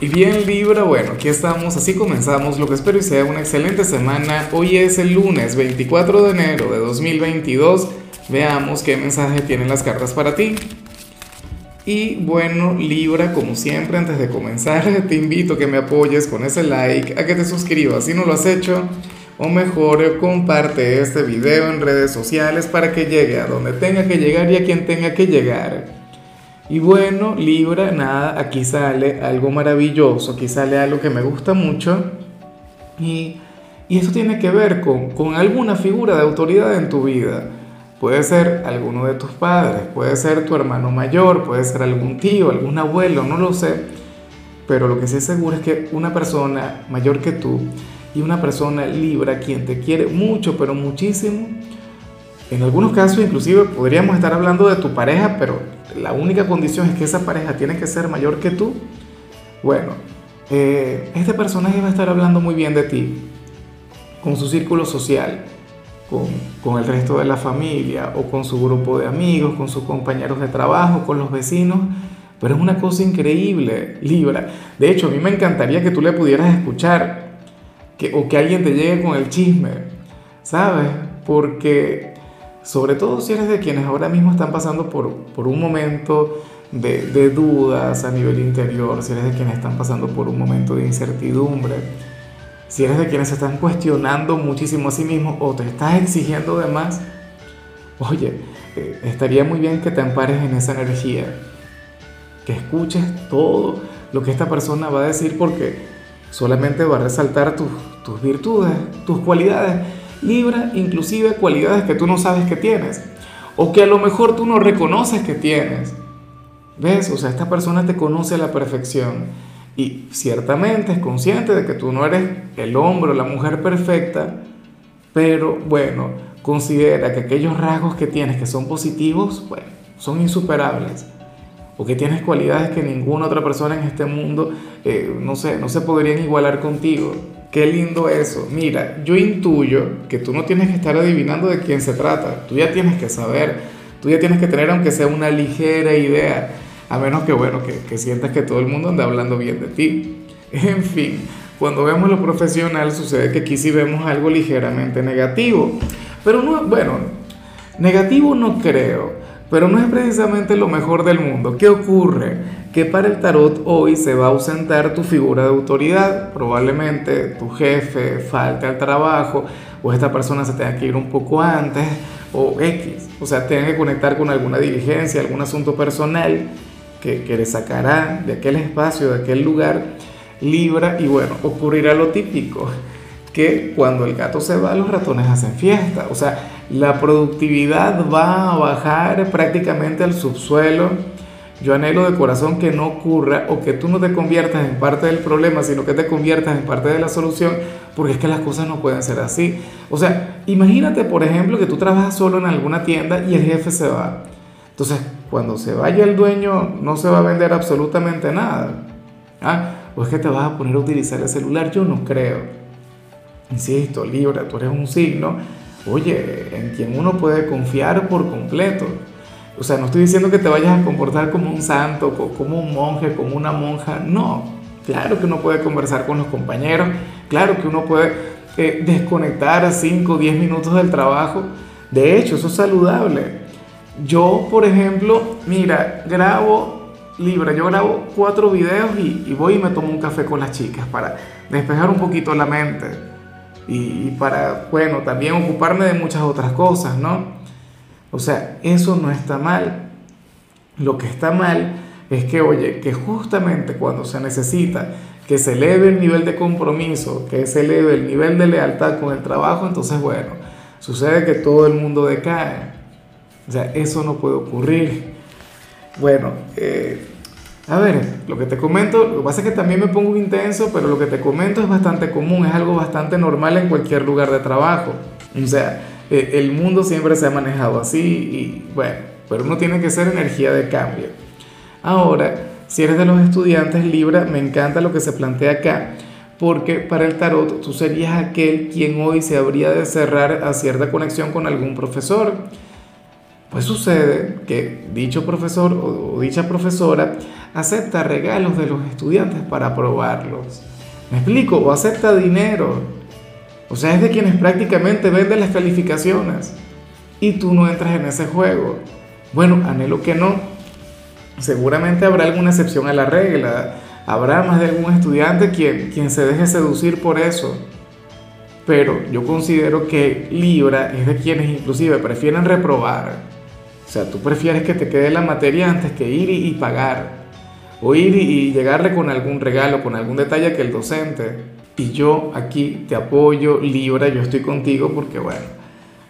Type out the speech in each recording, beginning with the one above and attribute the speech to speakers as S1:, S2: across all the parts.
S1: Y bien Libra, bueno, aquí estamos, así comenzamos, lo que espero y sea una excelente semana. Hoy es el lunes 24 de enero de 2022. Veamos qué mensaje tienen las cartas para ti. Y bueno, Libra, como siempre, antes de comenzar, te invito a que me apoyes con ese like, a que te suscribas si no lo has hecho, o mejor, comparte este video en redes sociales para que llegue a donde tenga que llegar y a quien tenga que llegar. Y bueno, Libra, nada, aquí sale algo maravilloso, aquí sale algo que me gusta mucho. Y, y eso tiene que ver con, con alguna figura de autoridad en tu vida. Puede ser alguno de tus padres, puede ser tu hermano mayor, puede ser algún tío, algún abuelo, no lo sé. Pero lo que sí es seguro es que una persona mayor que tú y una persona Libra, quien te quiere mucho, pero muchísimo, en algunos casos inclusive podríamos estar hablando de tu pareja, pero la única condición es que esa pareja tiene que ser mayor que tú. Bueno, eh, este personaje va a estar hablando muy bien de ti, con su círculo social, con, con el resto de la familia o con su grupo de amigos, con sus compañeros de trabajo, con los vecinos. Pero es una cosa increíble, Libra. De hecho, a mí me encantaría que tú le pudieras escuchar que, o que alguien te llegue con el chisme, ¿sabes? Porque sobre todo si eres de quienes ahora mismo están pasando por, por un momento de, de, dudas a nivel interior, si eres de quienes están pasando por un momento de incertidumbre, si eres de quienes se están cuestionando muchísimo a sí mismos o te estás exigiendo de más, oye, eh, estaría muy bien que te ampares en esa energía, que escuches todo lo que esta persona va a decir porque solamente va a resaltar tus, tus virtudes, tus cualidades Libra inclusive cualidades que tú no sabes que tienes o que a lo mejor tú no reconoces que tienes. ¿Ves? O sea, esta persona te conoce a la perfección y ciertamente es consciente de que tú no eres el hombre o la mujer perfecta, pero bueno, considera que aquellos rasgos que tienes que son positivos, bueno, son insuperables. O que tienes cualidades que ninguna otra persona en este mundo, eh, no sé, no se podrían igualar contigo. Qué lindo eso. Mira, yo intuyo que tú no tienes que estar adivinando de quién se trata. Tú ya tienes que saber. Tú ya tienes que tener, aunque sea una ligera idea. A menos que, bueno, que, que sientas que todo el mundo anda hablando bien de ti. En fin, cuando vemos lo profesional sucede que aquí sí vemos algo ligeramente negativo. Pero no, bueno, negativo no creo. Pero no es precisamente lo mejor del mundo. ¿Qué ocurre? Que para el tarot hoy se va a ausentar tu figura de autoridad. Probablemente tu jefe falte al trabajo o esta persona se tenga que ir un poco antes o X. O sea, tenga que conectar con alguna diligencia, algún asunto personal que, que le sacará de aquel espacio, de aquel lugar, libra y bueno, ocurrirá lo típico que cuando el gato se va, los ratones hacen fiesta. O sea, la productividad va a bajar prácticamente al subsuelo. Yo anhelo de corazón que no ocurra o que tú no te conviertas en parte del problema, sino que te conviertas en parte de la solución, porque es que las cosas no pueden ser así. O sea, imagínate, por ejemplo, que tú trabajas solo en alguna tienda y el jefe se va. Entonces, cuando se vaya el dueño, no se va a vender absolutamente nada. ¿Ah? O es que te vas a poner a utilizar el celular, yo no creo. Insisto, Libra, tú eres un signo, oye, en quien uno puede confiar por completo. O sea, no estoy diciendo que te vayas a comportar como un santo, como un monje, como una monja, no. Claro que uno puede conversar con los compañeros, claro que uno puede eh, desconectar 5 o 10 minutos del trabajo. De hecho, eso es saludable. Yo, por ejemplo, mira, grabo Libra, yo grabo cuatro videos y, y voy y me tomo un café con las chicas para despejar un poquito la mente y, para, bueno, también ocuparme de muchas otras cosas, ¿no? O sea, eso no está mal. Lo que está mal es que, oye, que justamente cuando se necesita que se eleve el nivel de compromiso, que se eleve el nivel de lealtad con el trabajo, entonces, bueno, sucede que todo el mundo decae. O sea, eso no puede ocurrir. Bueno, eh, a ver, lo que te comento, lo que pasa es que también me pongo intenso, pero lo que te comento es bastante común, es algo bastante normal en cualquier lugar de trabajo. O sea, eh, el mundo siempre se ha manejado así y bueno, pero uno tiene que ser energía de cambio. Ahora, si eres de los estudiantes Libra, me encanta lo que se plantea acá, porque para el tarot tú serías aquel quien hoy se habría de cerrar a cierta conexión con algún profesor. Pues sucede que dicho profesor o dicha profesora acepta regalos de los estudiantes para aprobarlos. ¿Me explico? O acepta dinero. O sea, es de quienes prácticamente venden las calificaciones. Y tú no entras en ese juego. Bueno, anhelo que no. Seguramente habrá alguna excepción a la regla. Habrá más de algún estudiante quien, quien se deje seducir por eso. Pero yo considero que Libra es de quienes inclusive prefieren reprobar. O sea, tú prefieres que te quede la materia antes que ir y, pagar. O ir y, llegarle con algún regalo, con algún detalle que el docente. Y yo aquí te apoyo, Libra, yo estoy contigo porque, bueno,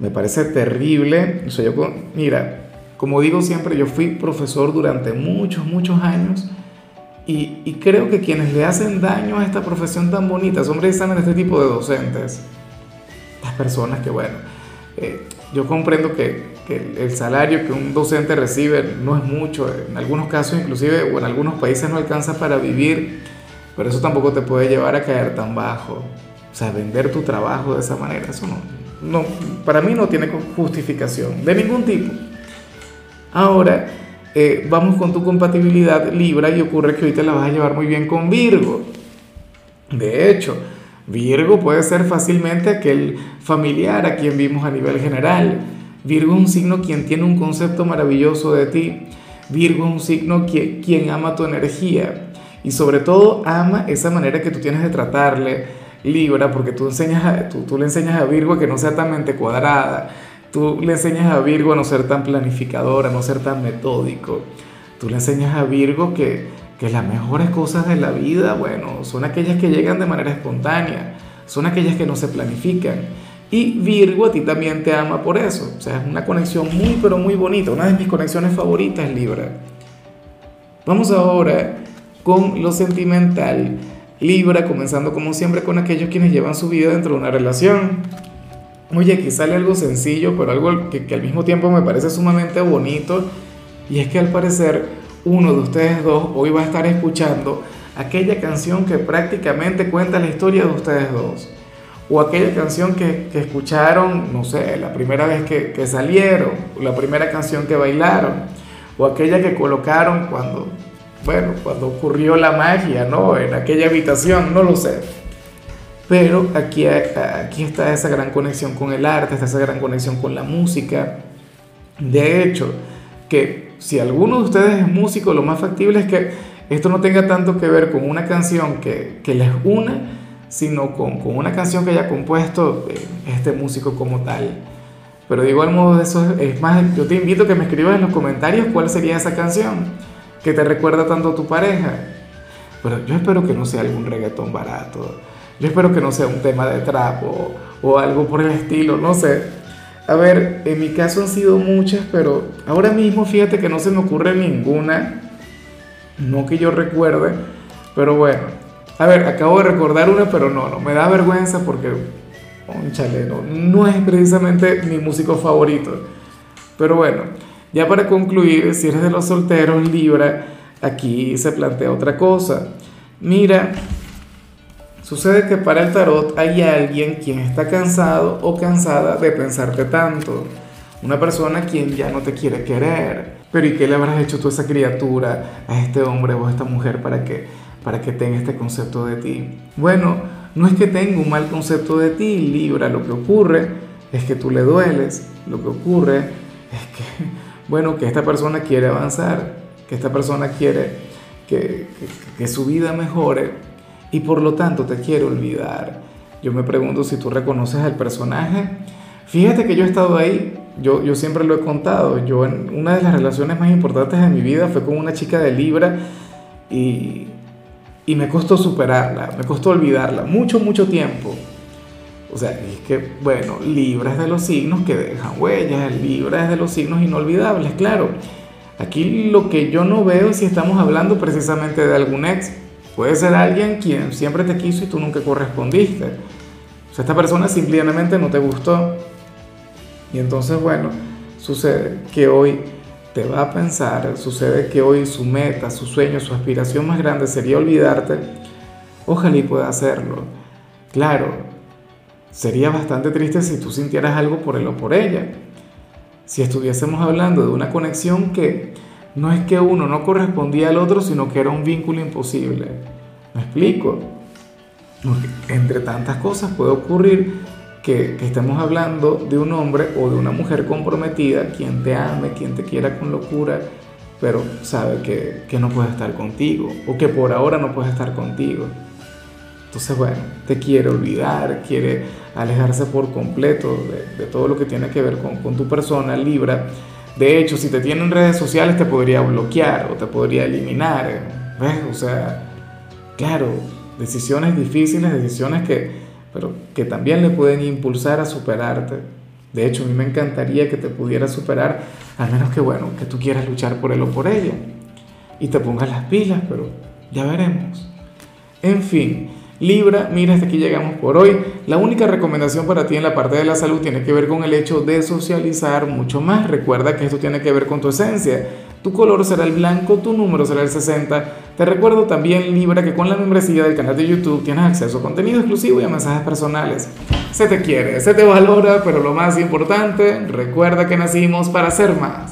S1: me parece terrible. O sea, yo, mira, como digo siempre, yo fui profesor durante muchos, muchos años y, creo que quienes le hacen daño a esta profesión tan bonita son precisamente este tipo de docentes. Las personas que, bueno, eh, yo comprendo que, que, el salario que un docente recibe no es mucho, en algunos casos inclusive o en algunos países no alcanza para vivir, pero eso tampoco te puede llevar a caer tan bajo. O sea, vender tu trabajo de esa manera, eso no, no para mí no tiene justificación de ningún tipo. Ahora, eh, vamos con tu compatibilidad Libra y ocurre que hoy te la vas a llevar muy bien con Virgo. De hecho, Virgo puede ser fácilmente aquel familiar a quien vimos a nivel general. Virgo es un signo quien tiene un concepto maravilloso de ti. Virgo es un signo que, quien ama tu energía y sobre todo ama esa manera que tú tienes de tratarle. Libra, porque tú, enseñas tú, tú le enseñas a Virgo a que no sea tan mente cuadrada, Tú le enseñas a Virgo a no ser tan planificador, a no ser tan metódico. Tú le enseñas a Virgo que, que las mejores cosas de la vida, bueno, son aquellas que llegan de manera espontánea, son aquellas que no se planifican. Y Virgo a ti también te ama por eso. O sea, es una conexión muy, pero muy bonita. Una de mis conexiones favoritas, Libra. Vamos ahora con lo sentimental. Libra, comenzando como siempre con aquellos quienes llevan su vida dentro de una relación. Oye, aquí sale algo sencillo, pero algo que, al mismo tiempo me parece sumamente bonito. Y es que al parecer uno de ustedes dos hoy va a estar escuchando aquella canción que prácticamente cuenta la historia de ustedes dos. O aquella canción que, escucharon, no sé, la primera vez que, que salieron, la primera canción que bailaron, o aquella que colocaron cuando, bueno, cuando ocurrió la magia, ¿no? En aquella habitación, no lo sé. Pero aquí, aquí está esa gran conexión con el arte, está esa gran conexión con la música. De hecho, que si alguno de ustedes es músico, lo más factible es que esto no tenga tanto que ver con una canción que, que les una, sino con, con, una canción que haya compuesto eh, este músico como tal. Pero de igual modo, eso es más, yo te invito a que me escribas en los comentarios cuál sería esa canción que te recuerda tanto a tu pareja. Pero yo espero que no sea algún reggaetón barato yo espero que no sea un tema de trapo o, algo por el estilo, no sé. A ver, en mi caso han sido muchas, pero ahora mismo fíjate que no se me ocurre ninguna, no que yo recuerde, pero bueno. A ver, acabo de recordar una, pero no, no, me da vergüenza porque, un no, no es precisamente mi músico favorito. Pero bueno, ya para concluir, si eres de los solteros, Libra, aquí se plantea otra cosa. Mira, Sucede que para el tarot hay alguien quien está cansado o cansada de pensarte tanto. Una persona quien ya no te quiere querer. Pero ¿y qué le habrás hecho tú a esa criatura, a este hombre o a esta mujer para que, para que tenga este concepto de ti? Bueno, no es que tenga un mal concepto de ti, Libra. Lo que ocurre es que tú le dueles. Lo que ocurre es que, bueno, que esta persona quiere avanzar, que esta persona quiere que, su vida mejore y por lo tanto te quiero olvidar. Yo me pregunto si tú reconoces al personaje. Fíjate que yo he estado ahí, yo, yo siempre lo he contado, yo en una de las relaciones más importantes de mi vida fue con una chica de Libra y, y me costó superarla, me costó olvidarla, mucho, mucho tiempo. O sea, es que, bueno, Libra es de los signos que dejan huellas, Libra es de los signos inolvidables, claro. Aquí lo que yo no veo es si estamos hablando precisamente de algún ex, Puede ser alguien quien siempre te quiso y tú nunca correspondiste. O sea, esta persona simplemente no te gustó. Y entonces, bueno, sucede que hoy te va a pensar, sucede que hoy su meta, su sueño, su aspiración más grande sería olvidarte. Ojalá y pueda hacerlo. Claro, sería bastante triste si tú sintieras algo por él o por ella. Si estuviésemos hablando de una conexión que no es que uno no correspondía al otro, sino que era un vínculo imposible. ¿Me explico? Porque entre tantas cosas puede ocurrir que, estemos hablando de un hombre o de una mujer comprometida, quien te ame, quien te quiera con locura, pero sabe que, que no puede estar contigo o que por ahora no puede estar contigo. Entonces, bueno, te quiere olvidar, quiere alejarse por completo de, todo lo que tiene que ver con, con, tu persona, Libra. De hecho, si te tiene en redes sociales, te podría bloquear o te podría eliminar. ¿Ves? O sea, claro, decisiones difíciles, decisiones que, pero que también le pueden impulsar a superarte. De hecho, a mí me encantaría que te pudiera superar, al menos que, bueno, que tú quieras luchar por él o por ella. Y te pongas las pilas, pero ya veremos. En fin. Libra, mira, hasta aquí llegamos por hoy. La única recomendación para ti en la parte de la salud tiene que ver con el hecho de socializar mucho más. Recuerda que esto tiene que ver con tu esencia. Tu color será el blanco, tu número será el 60. Te recuerdo también, Libra, que con la membresía del canal de YouTube tienes acceso a contenido exclusivo y a mensajes personales. Se te quiere, se te valora, pero lo más importante, recuerda que nacimos para ser más.